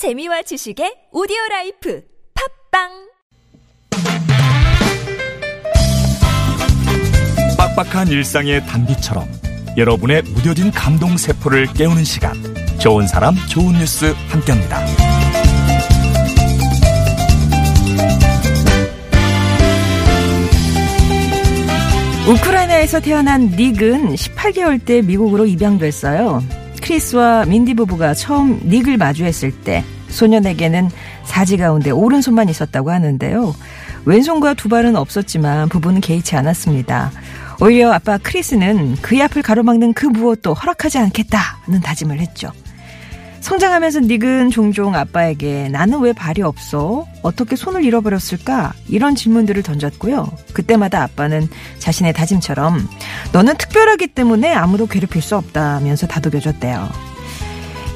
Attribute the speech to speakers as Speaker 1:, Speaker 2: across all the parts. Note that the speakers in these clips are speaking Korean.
Speaker 1: 재미와 지식의 오디오 라이프 팟빵
Speaker 2: 빡빡한 일상의 단비처럼 여러분의 무뎌진 감동 세포를 깨우는 시간 좋은 사람 좋은 뉴스 함께합니다.
Speaker 3: 우크라이나에서 태어난 닉은 18개월 때 미국으로 입양됐어요. 크리스와 민디 부부가 처음 닉을 마주했을 때 소년에게는 사지 가운데 오른손만 있었다고 하는데요. 왼손과 두 발은 없었지만 부부는 개의치 않았습니다. 오히려 아빠 크리스는 그의 앞을 가로막는 그 무엇도 허락하지 않겠다는 다짐을 했죠. 성장하면서 닉은 종종 아빠에게 나는 왜 발이 없어? 어떻게 손을 잃어버렸을까? 이런 질문들을 던졌고요. 그때마다 아빠는 자신의 다짐처럼 너는 특별하기 때문에 아무도 괴롭힐 수 없다면서 다독여줬대요.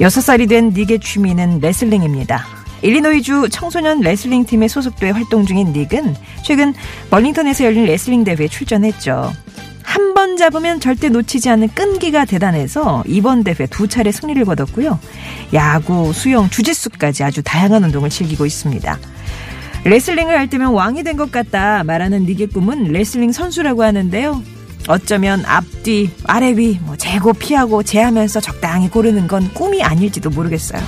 Speaker 3: 6살이 된 닉의 취미는 레슬링입니다. 일리노이주 청소년 레슬링 팀에 소속돼 활동 중인 닉은 최근 벌링턴에서 열린 레슬링 대회에 출전했죠. 한번 잡으면 절대 놓치지 않는 끈기가 대단해서 이번 대회 두 차례 승리를 거뒀고요. 야구, 수영, 주짓수까지 아주 다양한 운동을 즐기고 있습니다. 레슬링을 할 때면 왕이 된 것 같다 말하는 닉의 꿈은 레슬링 선수라고 하는데요. 어쩌면 앞뒤, 아래 위, 뭐 재고 피하고 재하면서 적당히 고르는 건 꿈이 아닐지도 모르겠어요.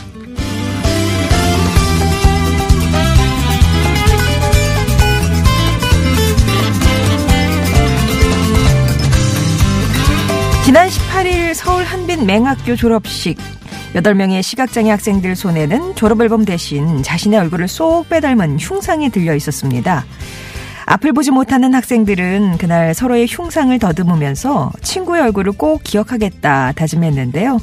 Speaker 3: 지난 18일 서울 한빛 맹학교 졸업식 8명의 시각장애 학생들 손에는 졸업앨범 대신 자신의 얼굴을 쏙 빼닮은 흉상이 들려 있었습니다. 앞을 보지 못하는 학생들은 그날 서로의 흉상을 더듬으면서 친구의 얼굴을 꼭 기억하겠다 다짐했는데요.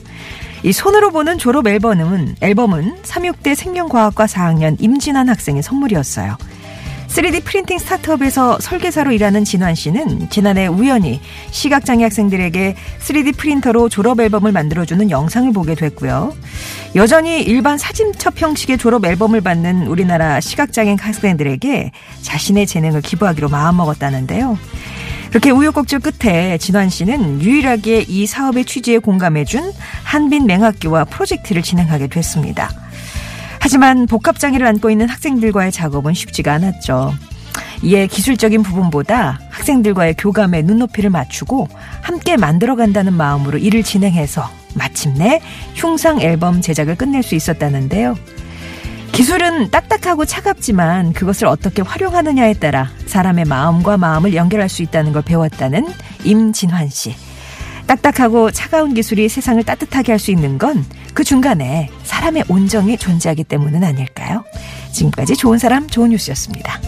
Speaker 3: 이 손으로 보는 졸업 앨범은, 앨범은 36대 생명과학과 4학년 임진환 학생의 선물이었어요. 3D 프린팅 스타트업에서 설계사로 일하는 진환 씨는 지난해 우연히 시각장애 학생들에게 3D 프린터로 졸업 앨범을 만들어주는 영상을 보게 됐고요. 여전히 일반 사진첩 형식의 졸업 앨범을 받는 우리나라 시각장애 학생들에게 자신의 재능을 기부하기로 마음먹었다는데요. 그렇게 우여곡절 끝에 진환 씨는 유일하게 이 사업의 취지에 공감해준 한빈 맹학교와 프로젝트를 진행하게 됐습니다. 하지만 복합장애를 안고 있는 학생들과의 작업은 쉽지가 않았죠. 이에 기술적인 부분보다 학생들과의 교감에 눈높이를 맞추고 함께 만들어간다는 마음으로 일을 진행해서 마침내 흉상 앨범 제작을 끝낼 수 있었다는데요. 기술은 딱딱하고 차갑지만 그것을 어떻게 활용하느냐에 따라 사람의 마음과 마음을 연결할 수 있다는 걸 배웠다는 임진환 씨. 딱딱하고 차가운 기술이 세상을 따뜻하게 할 수 있는 건 그 중간에 사람의 온정이 존재하기 때문은 아닐까요? 지금까지 좋은 사람, 좋은 뉴스였습니다.